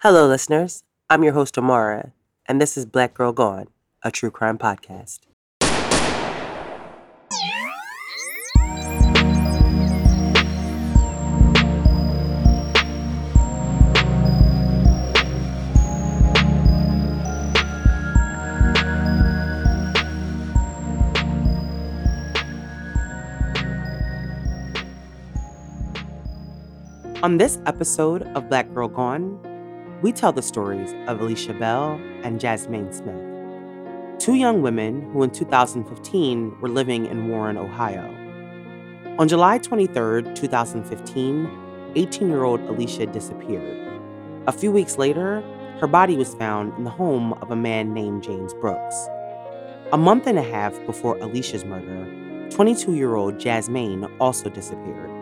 Hello, listeners. I'm your host, Amara, and this is Black Girl Gone, a true crime podcast. On this episode of Black Girl Gone, we tell the stories of Alicia Bell and Jasmine Smith, two young women who in 2015 were living in Warren, Ohio. On July 23, 2015, 18 year old Alicia disappeared. A few weeks later, her body was found in the home of a man named James Brooks. A month and a half before Alicia's murder, 22 year old Jasmine also disappeared.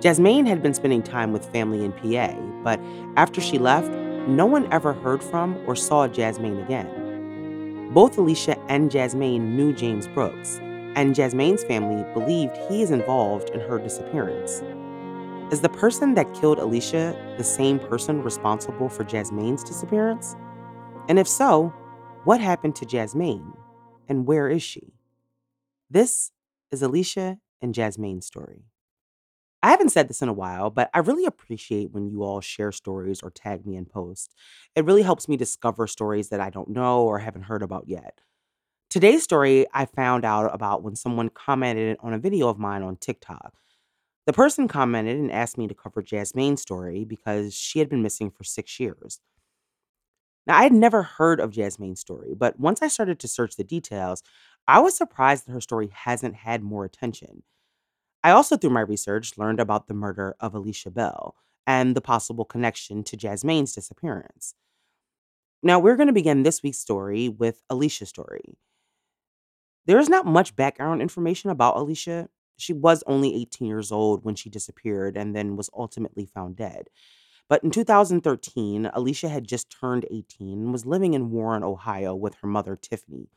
Jasmine had been spending time with family in PA, but after she left, no one ever heard from or saw Jasmine again. Both Alicia and Jasmine knew James Brooks, and Jasmine's family believed he is involved in her disappearance. Is the person that killed Alicia the same person responsible for Jasmine's disappearance? And if so, what happened to Jasmine? And where is she? This is Alicia and Jasmine's story. I haven't said this in a while, but I really appreciate when you all share stories or tag me in posts. It really helps me discover stories that I don't know or haven't heard about yet. Today's story I found out about when someone commented on a video of mine on TikTok. The person commented and asked me to cover Jasmine's story because she had been missing for six years. Now, I had never heard of Jasmine's story, but once I started to search the details, I was surprised that her story hasn't had more attention. I also, through my research, learned about the murder of Alicia Bell and the possible connection to Jasmine's disappearance. Now, we're going to begin this week's story with Alicia's story. There is not much background information about Alicia. She was only 18 years old when she disappeared and then was ultimately found dead. But in 2013, Alicia had just turned 18 and was living in Warren, Ohio with her mother, Tiffany.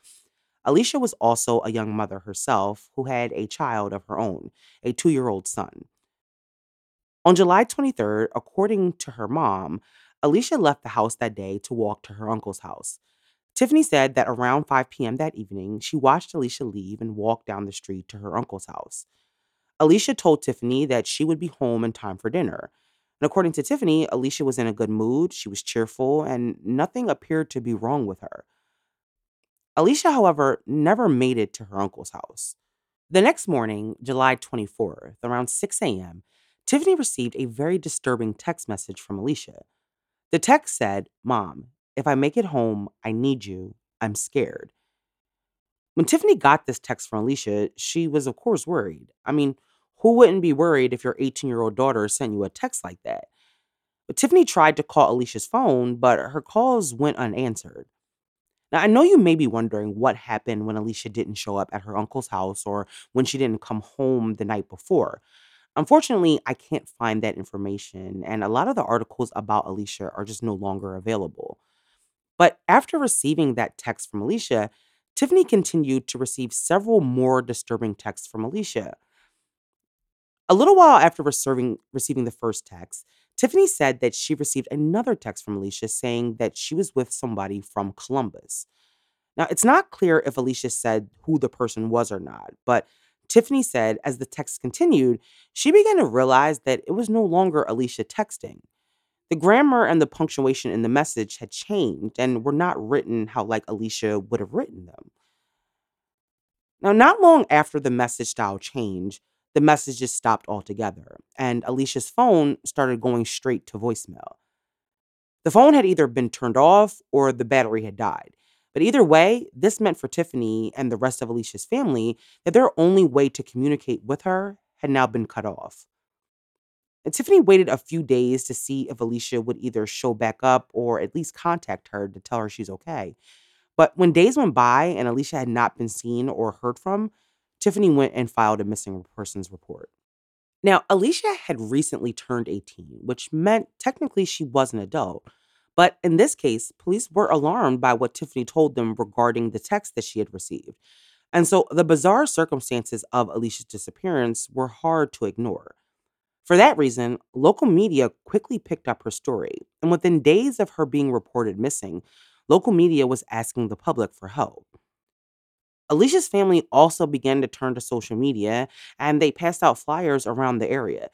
Alicia was also a young mother herself who had a child of her own, a two year old son. On July 23rd, according to her mom, Alicia left the house that day to walk to her uncle's house. Tiffany said that around 5 p.m. that evening, she watched Alicia leave and walk down the street to her uncle's house. Alicia told Tiffany that she would be home in time for dinner. And according to Tiffany, Alicia was in a good mood, she was cheerful, and nothing appeared to be wrong with her. Alicia, however, never made it to her uncle's house. The next morning, July 24th, around 6 a.m., Tiffany received a very disturbing text message from Alicia. The text said, Mom, if I make it home, I need you. I'm scared. When Tiffany got this text from Alicia, she was, of course, worried. I mean, who wouldn't be worried if your 18 year old daughter sent you a text like that? But Tiffany tried to call Alicia's phone, but her calls went unanswered. Now, I know you may be wondering what happened when Alicia didn't show up at her uncle's house or when she didn't come home the night before. Unfortunately, I can't find that information, and a lot of the articles about Alicia are just no longer available. But after receiving that text from Alicia, Tiffany continued to receive several more disturbing texts from Alicia. A little while after receiving, receiving the first text, Tiffany said that she received another text from Alicia saying that she was with somebody from Columbus. Now, it's not clear if Alicia said who the person was or not, but Tiffany said as the text continued, she began to realize that it was no longer Alicia texting. The grammar and the punctuation in the message had changed and were not written how like Alicia would have written them. Now, not long after the message style changed, the messages stopped altogether, and Alicia's phone started going straight to voicemail. The phone had either been turned off or the battery had died. But either way, this meant for Tiffany and the rest of Alicia's family that their only way to communicate with her had now been cut off. And Tiffany waited a few days to see if Alicia would either show back up or at least contact her to tell her she's okay. But when days went by and Alicia had not been seen or heard from, Tiffany went and filed a missing persons report. Now, Alicia had recently turned 18, which meant technically she was an adult. But in this case, police were alarmed by what Tiffany told them regarding the text that she had received. And so the bizarre circumstances of Alicia's disappearance were hard to ignore. For that reason, local media quickly picked up her story, and within days of her being reported missing, local media was asking the public for help. Alicia's family also began to turn to social media and they passed out flyers around the area.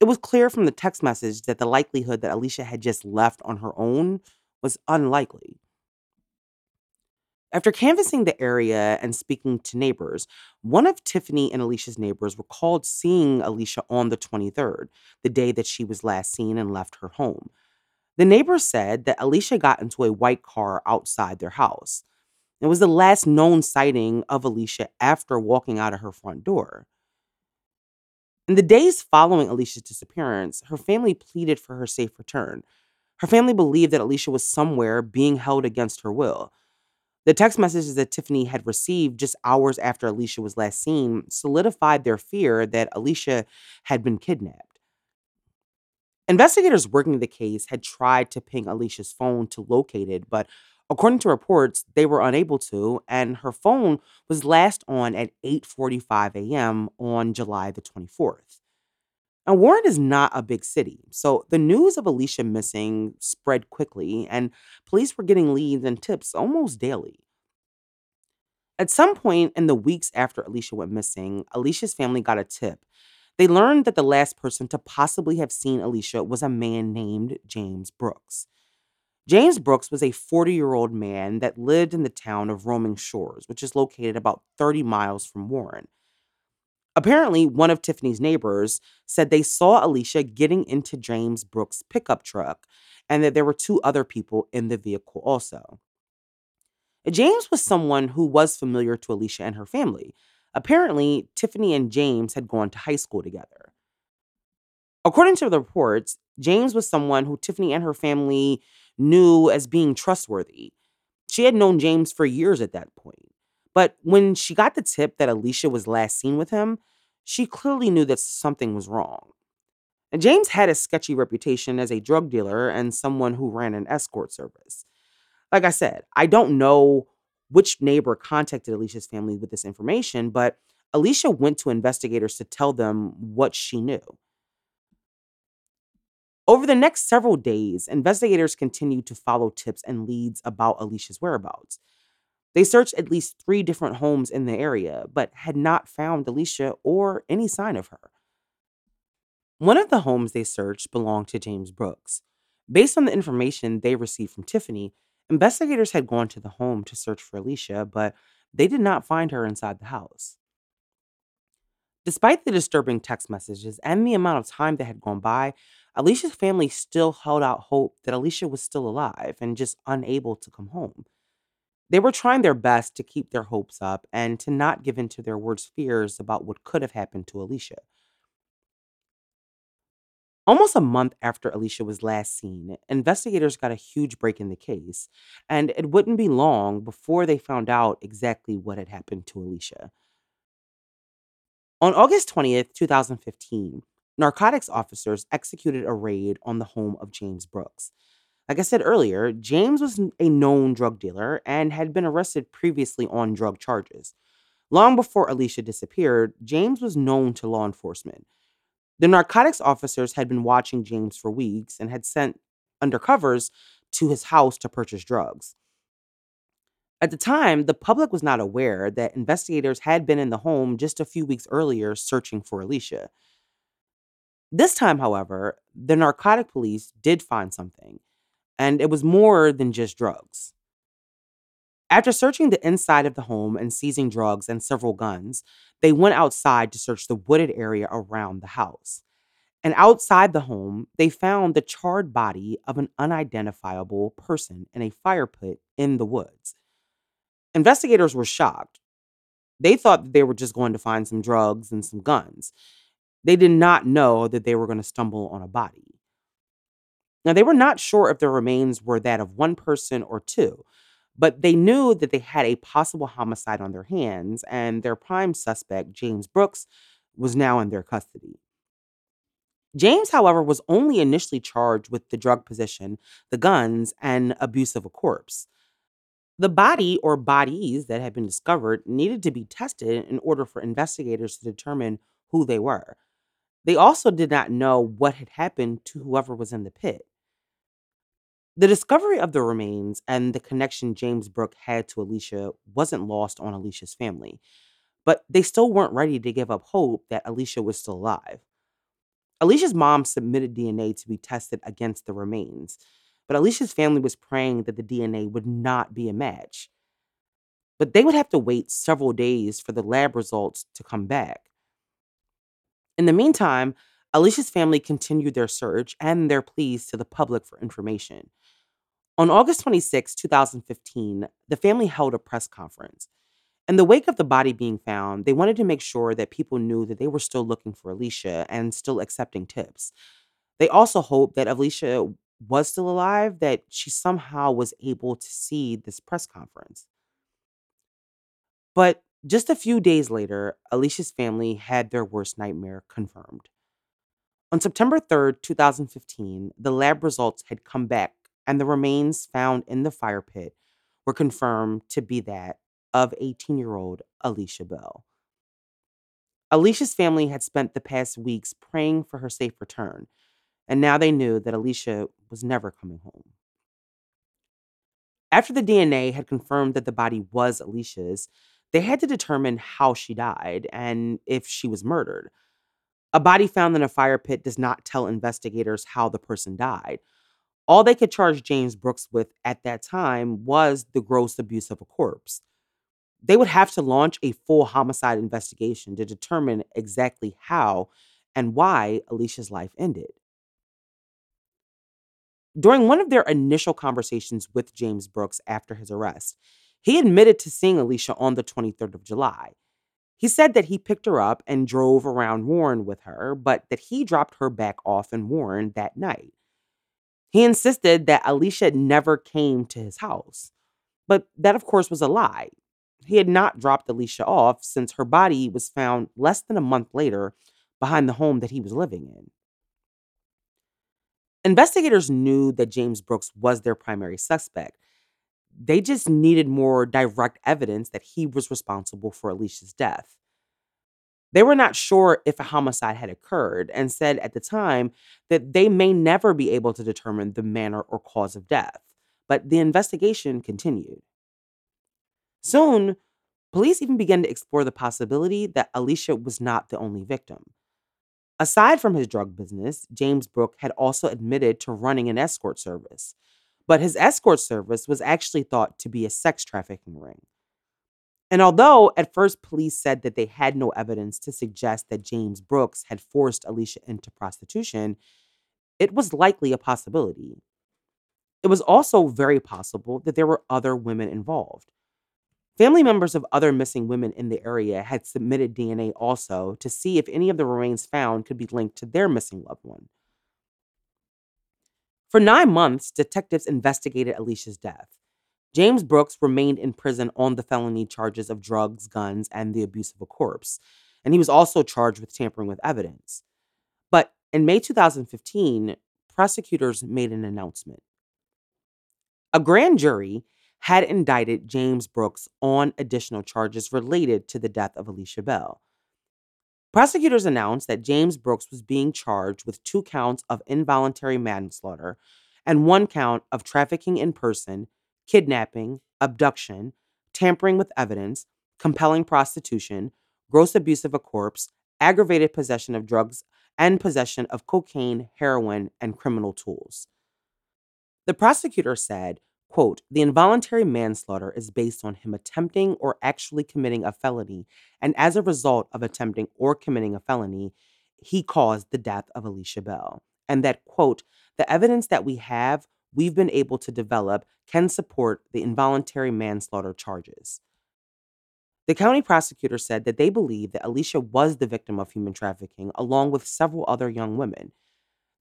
It was clear from the text message that the likelihood that Alicia had just left on her own was unlikely. After canvassing the area and speaking to neighbors, one of Tiffany and Alicia's neighbors recalled seeing Alicia on the 23rd, the day that she was last seen and left her home. The neighbors said that Alicia got into a white car outside their house. It was the last known sighting of Alicia after walking out of her front door. In the days following Alicia's disappearance, her family pleaded for her safe return. Her family believed that Alicia was somewhere being held against her will. The text messages that Tiffany had received just hours after Alicia was last seen solidified their fear that Alicia had been kidnapped. Investigators working the case had tried to ping Alicia's phone to locate it, but according to reports, they were unable to, and her phone was last on at 8:45 a.m. on July the 24th. Now, Warren is not a big city, so the news of Alicia missing spread quickly, and police were getting leads and tips almost daily. At some point in the weeks after Alicia went missing, Alicia's family got a tip. They learned that the last person to possibly have seen Alicia was a man named James Brooks. James Brooks was a 40 year old man that lived in the town of Roaming Shores, which is located about 30 miles from Warren. Apparently, one of Tiffany's neighbors said they saw Alicia getting into James Brooks' pickup truck and that there were two other people in the vehicle also. James was someone who was familiar to Alicia and her family. Apparently, Tiffany and James had gone to high school together. According to the reports, James was someone who Tiffany and her family knew as being trustworthy. She had known James for years at that point. But when she got the tip that Alicia was last seen with him, she clearly knew that something was wrong. And James had a sketchy reputation as a drug dealer and someone who ran an escort service. Like I said, I don't know which neighbor contacted Alicia's family with this information, but Alicia went to investigators to tell them what she knew. Over the next several days, investigators continued to follow tips and leads about Alicia's whereabouts. They searched at least three different homes in the area, but had not found Alicia or any sign of her. One of the homes they searched belonged to James Brooks. Based on the information they received from Tiffany, investigators had gone to the home to search for Alicia, but they did not find her inside the house. Despite the disturbing text messages and the amount of time that had gone by, Alicia's family still held out hope that Alicia was still alive and just unable to come home. They were trying their best to keep their hopes up and to not give in to their worst fears about what could have happened to Alicia. Almost a month after Alicia was last seen, investigators got a huge break in the case, and it wouldn't be long before they found out exactly what had happened to Alicia. On August 20th, 2015, narcotics officers executed a raid on the home of James Brooks. Like I said earlier, James was a known drug dealer and had been arrested previously on drug charges. Long before Alicia disappeared, James was known to law enforcement. The narcotics officers had been watching James for weeks and had sent undercovers to his house to purchase drugs. At the time, the public was not aware that investigators had been in the home just a few weeks earlier searching for Alicia. This time, however, the narcotic police did find something and it was more than just drugs. After searching the inside of the home and seizing drugs and several guns, they went outside to search the wooded area around the house. And outside the home, they found the charred body of an unidentifiable person in a fire pit in the woods. Investigators were shocked. They thought that they were just going to find some drugs and some guns. They did not know that they were going to stumble on a body. Now, they were not sure if the remains were that of one person or two, but they knew that they had a possible homicide on their hands, and their prime suspect, James Brooks, was now in their custody. James, however, was only initially charged with the drug possession, the guns, and abuse of a corpse. The body or bodies that had been discovered needed to be tested in order for investigators to determine who they were. They also did not know what had happened to whoever was in the pit. The discovery of the remains and the connection James Brooke had to Alicia wasn't lost on Alicia's family, but they still weren't ready to give up hope that Alicia was still alive. Alicia's mom submitted DNA to be tested against the remains, but Alicia's family was praying that the DNA would not be a match. But they would have to wait several days for the lab results to come back. In the meantime, Alicia's family continued their search and their pleas to the public for information. On August 26, 2015, the family held a press conference. In the wake of the body being found, they wanted to make sure that people knew that they were still looking for Alicia and still accepting tips. They also hoped that Alicia was still alive, that she somehow was able to see this press conference. But just a few days later, Alicia's family had their worst nightmare confirmed. On September 3rd, 2015, the lab results had come back, and the remains found in the fire pit were confirmed to be that of 18 year old Alicia Bell. Alicia's family had spent the past weeks praying for her safe return, and now they knew that Alicia was never coming home. After the DNA had confirmed that the body was Alicia's, they had to determine how she died and if she was murdered. A body found in a fire pit does not tell investigators how the person died. All they could charge James Brooks with at that time was the gross abuse of a corpse. They would have to launch a full homicide investigation to determine exactly how and why Alicia's life ended. During one of their initial conversations with James Brooks after his arrest, he admitted to seeing Alicia on the 23rd of July. He said that he picked her up and drove around Warren with her, but that he dropped her back off in Warren that night. He insisted that Alicia never came to his house, but that, of course, was a lie. He had not dropped Alicia off since her body was found less than a month later behind the home that he was living in. Investigators knew that James Brooks was their primary suspect. They just needed more direct evidence that he was responsible for Alicia's death. They were not sure if a homicide had occurred and said at the time that they may never be able to determine the manner or cause of death, but the investigation continued. Soon, police even began to explore the possibility that Alicia was not the only victim. Aside from his drug business, James Brooke had also admitted to running an escort service, but his escort service was actually thought to be a sex trafficking ring. And although at first police said that they had no evidence to suggest that James Brooks had forced Alicia into prostitution, it was likely a possibility. It was also very possible that there were other women involved. Family members of other missing women in the area had submitted DNA also to see if any of the remains found could be linked to their missing loved one. For nine months, detectives investigated Alicia's death. James Brooks remained in prison on the felony charges of drugs, guns, and the abuse of a corpse, and he was also charged with tampering with evidence. But in May 2015, prosecutors made an announcement. A grand jury had indicted James Brooks on additional charges related to the death of Alicia Bell. Prosecutors announced that James Brooks was being charged with two counts of involuntary manslaughter and one count of trafficking in person, kidnapping, abduction, tampering with evidence, compelling prostitution, gross abuse of a corpse, aggravated possession of drugs, and possession of cocaine, heroin, and criminal tools. The prosecutor said Quote, the involuntary manslaughter is based on him attempting or actually committing a felony, and as a result of attempting or committing a felony, he caused the death of Alicia Bell. And that, quote, the evidence that we have, we've been able to develop, can support the involuntary manslaughter charges. The county prosecutor said that they believe that Alicia was the victim of human trafficking, along with several other young women.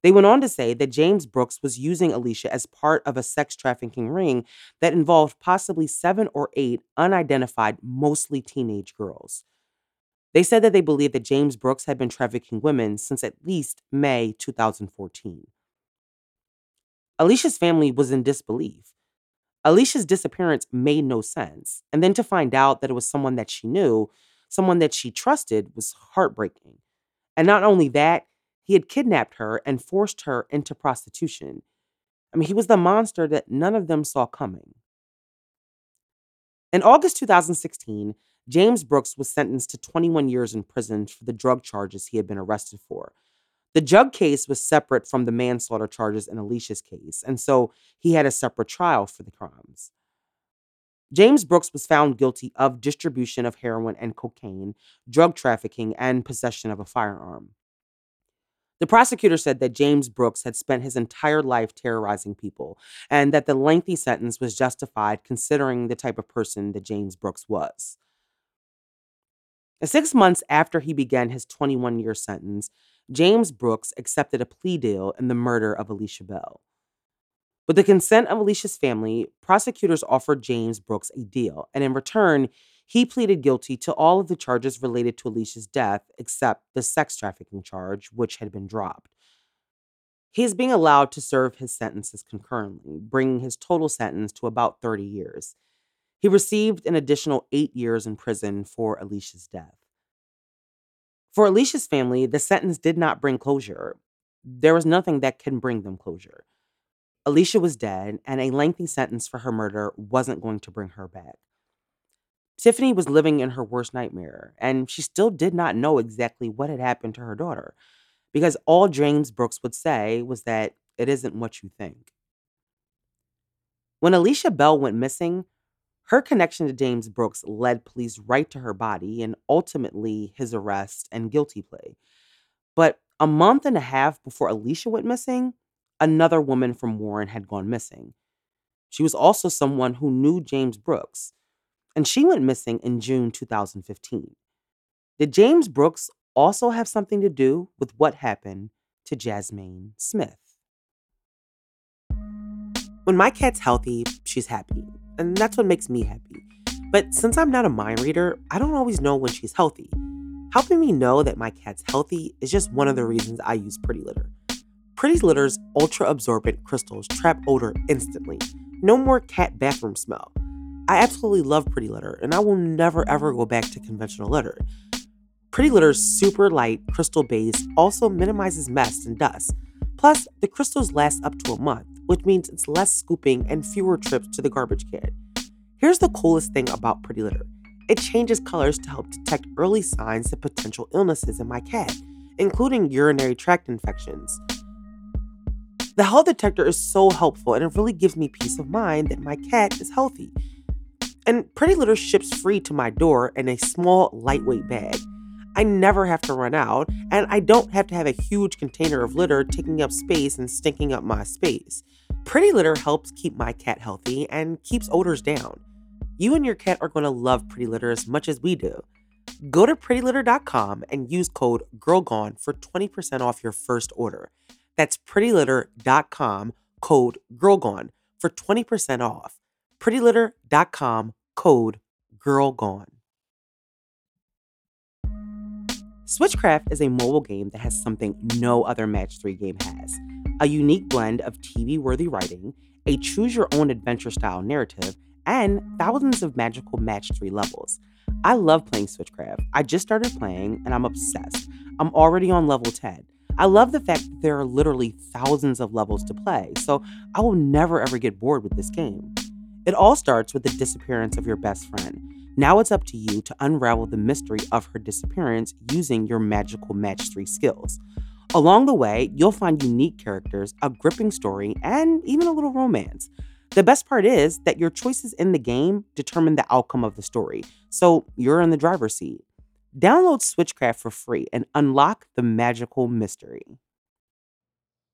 They went on to say that James Brooks was using Alicia as part of a sex trafficking ring that involved possibly seven or eight unidentified, mostly teenage girls. They said that they believed that James Brooks had been trafficking women since at least May 2014. Alicia's family was in disbelief. Alicia's disappearance made no sense. And then to find out that it was someone that she knew, someone that she trusted, was heartbreaking. And not only that, he had kidnapped her and forced her into prostitution. I mean, he was the monster that none of them saw coming. In August 2016, James Brooks was sentenced to 21 years in prison for the drug charges he had been arrested for. The Jug case was separate from the manslaughter charges in Alicia's case, and so he had a separate trial for the crimes. James Brooks was found guilty of distribution of heroin and cocaine, drug trafficking, and possession of a firearm. The prosecutor said that James Brooks had spent his entire life terrorizing people and that the lengthy sentence was justified considering the type of person that James Brooks was. Six months after he began his 21 year sentence, James Brooks accepted a plea deal in the murder of Alicia Bell. With the consent of Alicia's family, prosecutors offered James Brooks a deal, and in return, he pleaded guilty to all of the charges related to Alicia's death except the sex trafficking charge, which had been dropped. He is being allowed to serve his sentences concurrently, bringing his total sentence to about 30 years. He received an additional eight years in prison for Alicia's death. For Alicia's family, the sentence did not bring closure. There was nothing that can bring them closure. Alicia was dead, and a lengthy sentence for her murder wasn't going to bring her back. Tiffany was living in her worst nightmare, and she still did not know exactly what had happened to her daughter, because all James Brooks would say was that it isn't what you think. When Alicia Bell went missing, her connection to James Brooks led police right to her body and ultimately his arrest and guilty plea. But a month and a half before Alicia went missing, another woman from Warren had gone missing. She was also someone who knew James Brooks, and she went missing in June 2015. Did James Brooks also have something to do with what happened to Jasmine Smith? When my cat's healthy, she's happy and that's what makes me happy. But since I'm not a mind reader, I don't always know when she's healthy. Helping me know that my cat's healthy is just one of the reasons I use Pretty Litter. Pretty Litter's ultra absorbent crystals trap odor instantly. No more cat bathroom smell. I absolutely love Pretty Litter, and I will never ever go back to conventional litter. Pretty Litter's super light crystal base also minimizes mess and dust. Plus, the crystals last up to a month which means it's less scooping and fewer trips to the garbage can. Here's the coolest thing about Pretty Litter it changes colors to help detect early signs of potential illnesses in my cat, including urinary tract infections. The health detector is so helpful and it really gives me peace of mind that my cat is healthy. And Pretty Litter ships free to my door in a small, lightweight bag. I never have to run out, and I don't have to have a huge container of litter taking up space and stinking up my space. Pretty Litter helps keep my cat healthy and keeps odors down. You and your cat are going to love Pretty Litter as much as we do. Go to prettylitter.com and use code GIRLGONE for 20% off your first order. That's prettylitter.com, code GIRLGONE for 20% off. prettylitter.com, code GIRLGONE. Switchcraft is a mobile game that has something no other Match 3 game has a unique blend of TV worthy writing, a choose your own adventure style narrative, and thousands of magical Match 3 levels. I love playing Switchcraft. I just started playing and I'm obsessed. I'm already on level 10. I love the fact that there are literally thousands of levels to play, so I will never ever get bored with this game. It all starts with the disappearance of your best friend. Now it's up to you to unravel the mystery of her disappearance using your magical match 3 skills. Along the way, you'll find unique characters, a gripping story, and even a little romance. The best part is that your choices in the game determine the outcome of the story, so you're in the driver's seat. Download Switchcraft for free and unlock the magical mystery.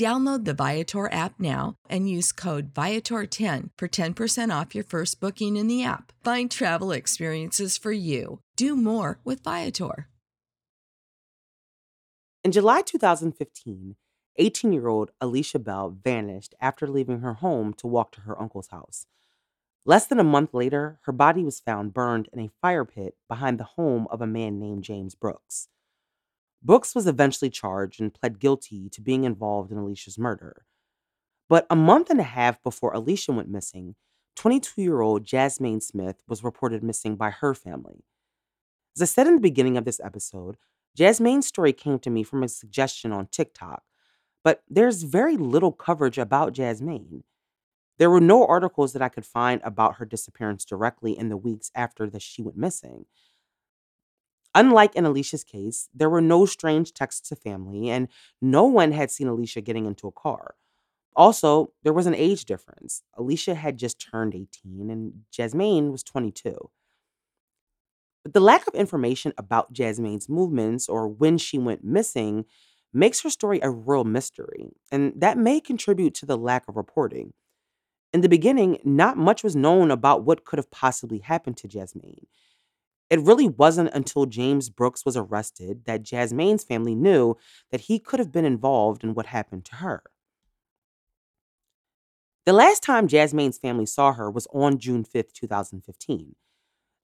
Download the Viator app now and use code Viator10 for 10% off your first booking in the app. Find travel experiences for you. Do more with Viator. In July 2015, 18 year old Alicia Bell vanished after leaving her home to walk to her uncle's house. Less than a month later, her body was found burned in a fire pit behind the home of a man named James Brooks. Brooks was eventually charged and pled guilty to being involved in Alicia's murder. But a month and a half before Alicia went missing, 22 year old Jasmine Smith was reported missing by her family. As I said in the beginning of this episode, Jasmine's story came to me from a suggestion on TikTok, but there's very little coverage about Jasmine. There were no articles that I could find about her disappearance directly in the weeks after that she went missing. Unlike in Alicia's case, there were no strange texts to family, and no one had seen Alicia getting into a car. Also, there was an age difference. Alicia had just turned 18 and Jasmine was 22. But the lack of information about Jasmine's movements or when she went missing makes her story a real mystery, and that may contribute to the lack of reporting. In the beginning, not much was known about what could have possibly happened to Jasmine. It really wasn't until James Brooks was arrested that Jasmine's family knew that he could have been involved in what happened to her. The last time Jasmine's family saw her was on June 5th, 2015.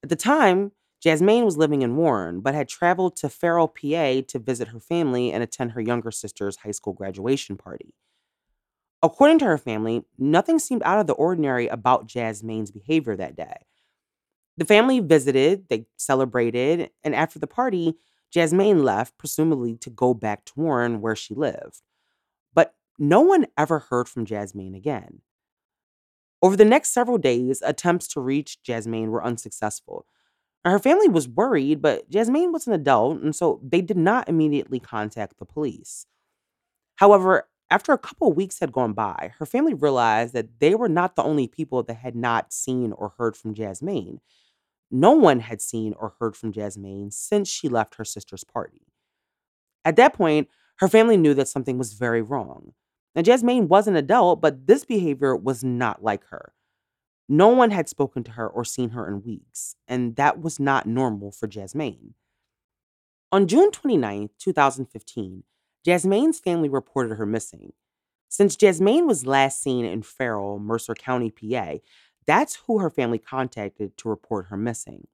At the time, Jasmine was living in Warren, but had traveled to Farrell, PA to visit her family and attend her younger sister's high school graduation party. According to her family, nothing seemed out of the ordinary about Jasmine's behavior that day. The family visited, they celebrated, and after the party, Jasmine left, presumably to go back to Warren where she lived. But no one ever heard from Jasmine again. Over the next several days, attempts to reach Jasmine were unsuccessful. her family was worried, but Jasmine was an adult, and so they did not immediately contact the police. However, after a couple weeks had gone by, her family realized that they were not the only people that had not seen or heard from Jasmine. No one had seen or heard from Jasmine since she left her sister's party. At that point, her family knew that something was very wrong. Now, Jasmine was an adult, but this behavior was not like her. No one had spoken to her or seen her in weeks, and that was not normal for Jasmine. On June 29, 2015, Jasmine's family reported her missing. Since Jasmine was last seen in Farrell, Mercer County, PA, that's who her family contacted to report her missing.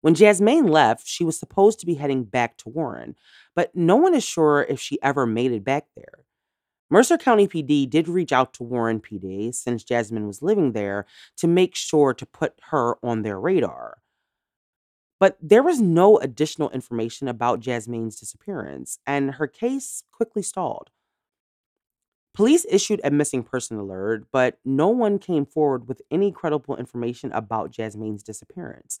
When Jasmine left, she was supposed to be heading back to Warren, but no one is sure if she ever made it back there. Mercer County PD did reach out to Warren PD since Jasmine was living there to make sure to put her on their radar. But there was no additional information about Jasmine's disappearance, and her case quickly stalled. Police issued a missing person alert, but no one came forward with any credible information about Jasmine's disappearance.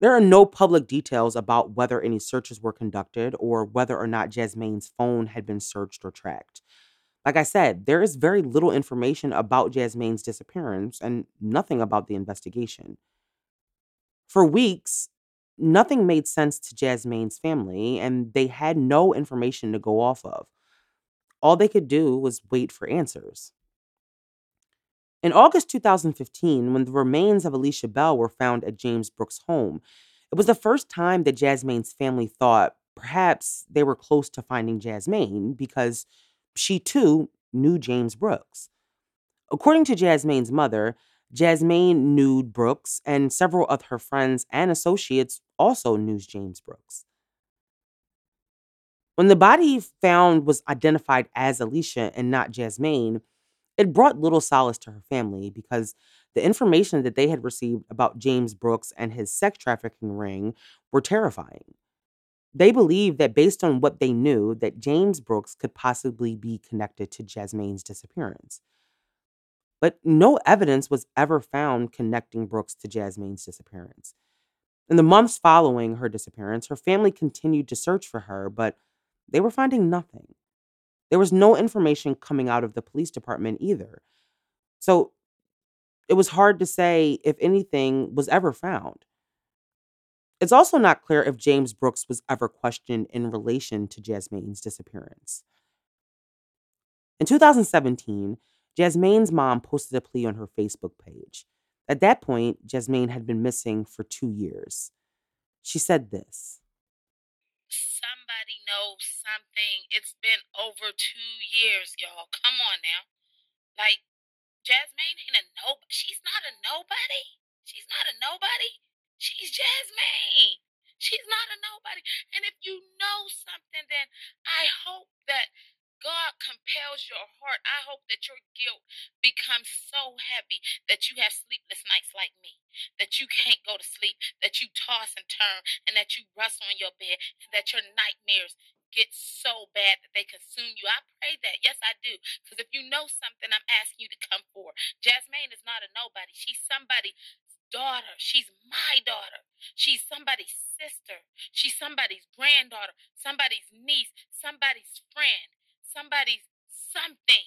There are no public details about whether any searches were conducted or whether or not Jasmine's phone had been searched or tracked. Like I said, there is very little information about Jasmine's disappearance and nothing about the investigation. For weeks, nothing made sense to Jasmine's family, and they had no information to go off of. All they could do was wait for answers. In August 2015, when the remains of Alicia Bell were found at James Brooks' home, it was the first time that Jasmine's family thought perhaps they were close to finding Jasmine because she too knew James Brooks. According to Jasmine's mother, Jasmine knew Brooks, and several of her friends and associates also knew James Brooks. When the body found was identified as Alicia and not Jasmine, it brought little solace to her family because The information that they had received about James Brooks and his sex trafficking ring were terrifying. They believed that based on what they knew, that James Brooks could possibly be connected to Jasmine's disappearance. But no evidence was ever found connecting Brooks to Jasmine's disappearance. In the months following her disappearance, her family continued to search for her, but they were finding nothing. There was no information coming out of the police department either. So it was hard to say if anything was ever found. It's also not clear if James Brooks was ever questioned in relation to Jasmine's disappearance. In 2017, Jasmine's mom posted a plea on her Facebook page. At that point, Jasmine had been missing for two years. She said this Somebody knows something. It's been over two years, y'all. Come on now. Like, Jasmine ain't a nobody. She's not a nobody. She's not a nobody. She's Jasmine. She's not a nobody. And if you know something, then I hope that God compels your heart. I hope that your guilt becomes so heavy that you have sleepless nights like me, that you can't go to sleep, that you toss and turn, and that you rustle in your bed, and that your nightmares get so bad that they consume you. I pray that. Yes, I do. Because if you know something, I'm asking you to come forward. Jasmine is not a nobody. She's somebody daughter. She's my daughter. She's somebody's sister. She's somebody's granddaughter, somebody's niece, somebody's friend, somebody's something.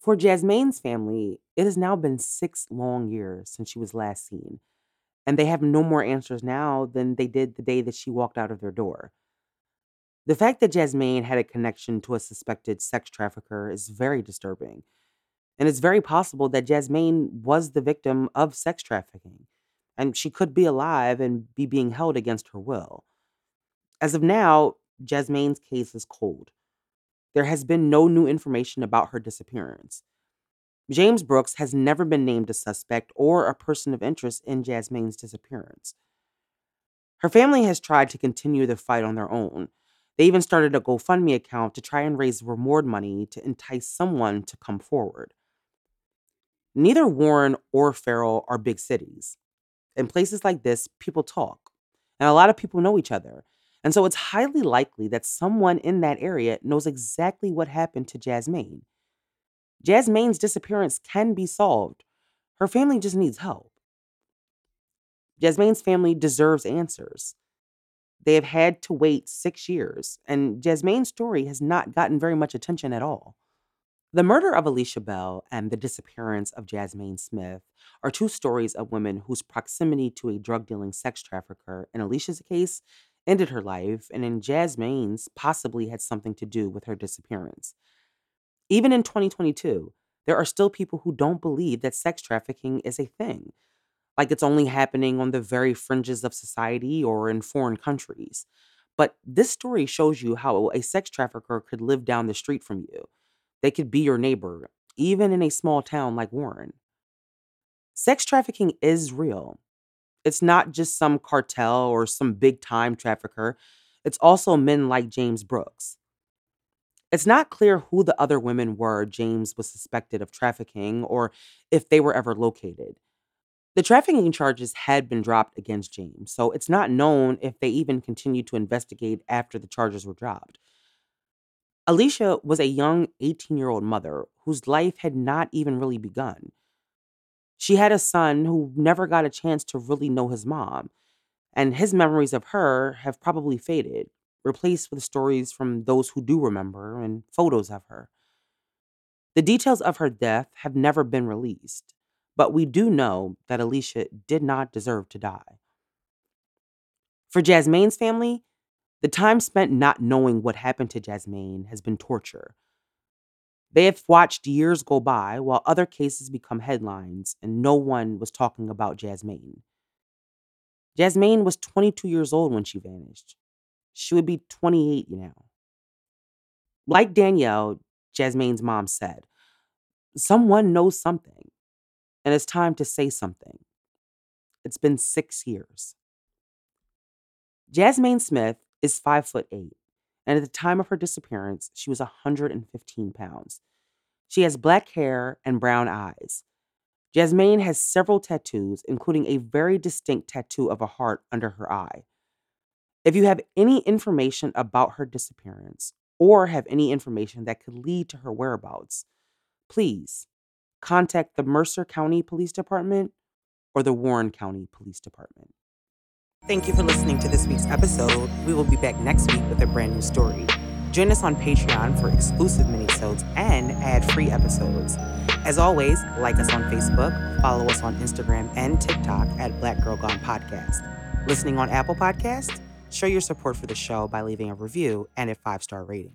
For Jasmine's family, it has now been six long years since she was last seen, and they have no more answers now than they did the day that she walked out of their door. The fact that Jasmine had a connection to a suspected sex trafficker is very disturbing and it's very possible that Jasmine was the victim of sex trafficking, and she could be alive and be being held against her will. As of now, Jasmine's case is cold. There has been no new information about her disappearance. James Brooks has never been named a suspect or a person of interest in Jasmine's disappearance. Her family has tried to continue the fight on their own. They even started a GoFundMe account to try and raise reward money to entice someone to come forward. Neither Warren or Farrell are big cities. In places like this, people talk, and a lot of people know each other. And so it's highly likely that someone in that area knows exactly what happened to Jasmine. Jasmine's disappearance can be solved. Her family just needs help. Jasmine's family deserves answers. They have had to wait six years, and Jasmine's story has not gotten very much attention at all. The murder of Alicia Bell and the disappearance of Jasmine Smith are two stories of women whose proximity to a drug dealing sex trafficker, in Alicia's case, ended her life, and in Jasmine's, possibly had something to do with her disappearance. Even in 2022, there are still people who don't believe that sex trafficking is a thing, like it's only happening on the very fringes of society or in foreign countries. But this story shows you how a sex trafficker could live down the street from you they could be your neighbor, even in a small town like Warren. Sex trafficking is real. It's not just some cartel or some big time trafficker, it's also men like James Brooks. It's not clear who the other women were James was suspected of trafficking or if they were ever located. The trafficking charges had been dropped against James, so it's not known if they even continued to investigate after the charges were dropped. Alicia was a young 18 year old mother whose life had not even really begun. She had a son who never got a chance to really know his mom, and his memories of her have probably faded, replaced with stories from those who do remember and photos of her. The details of her death have never been released, but we do know that Alicia did not deserve to die. For Jasmine's family, the time spent not knowing what happened to Jasmine has been torture. They have watched years go by while other cases become headlines and no one was talking about Jasmine. Jasmine was 22 years old when she vanished. She would be 28 now. Like Danielle, Jasmine's mom said, someone knows something, and it's time to say something. It's been six years. Jasmine Smith is five foot eight, and at the time of her disappearance, she was 115 pounds. She has black hair and brown eyes. Jasmine has several tattoos, including a very distinct tattoo of a heart under her eye. If you have any information about her disappearance or have any information that could lead to her whereabouts, please contact the Mercer County Police Department or the Warren County Police Department. Thank you for listening to this week's episode. We will be back next week with a brand new story. Join us on Patreon for exclusive minisodes and ad-free episodes. As always, like us on Facebook, follow us on Instagram and TikTok at Black Girl Gone Podcast. Listening on Apple Podcasts? Show your support for the show by leaving a review and a five-star rating.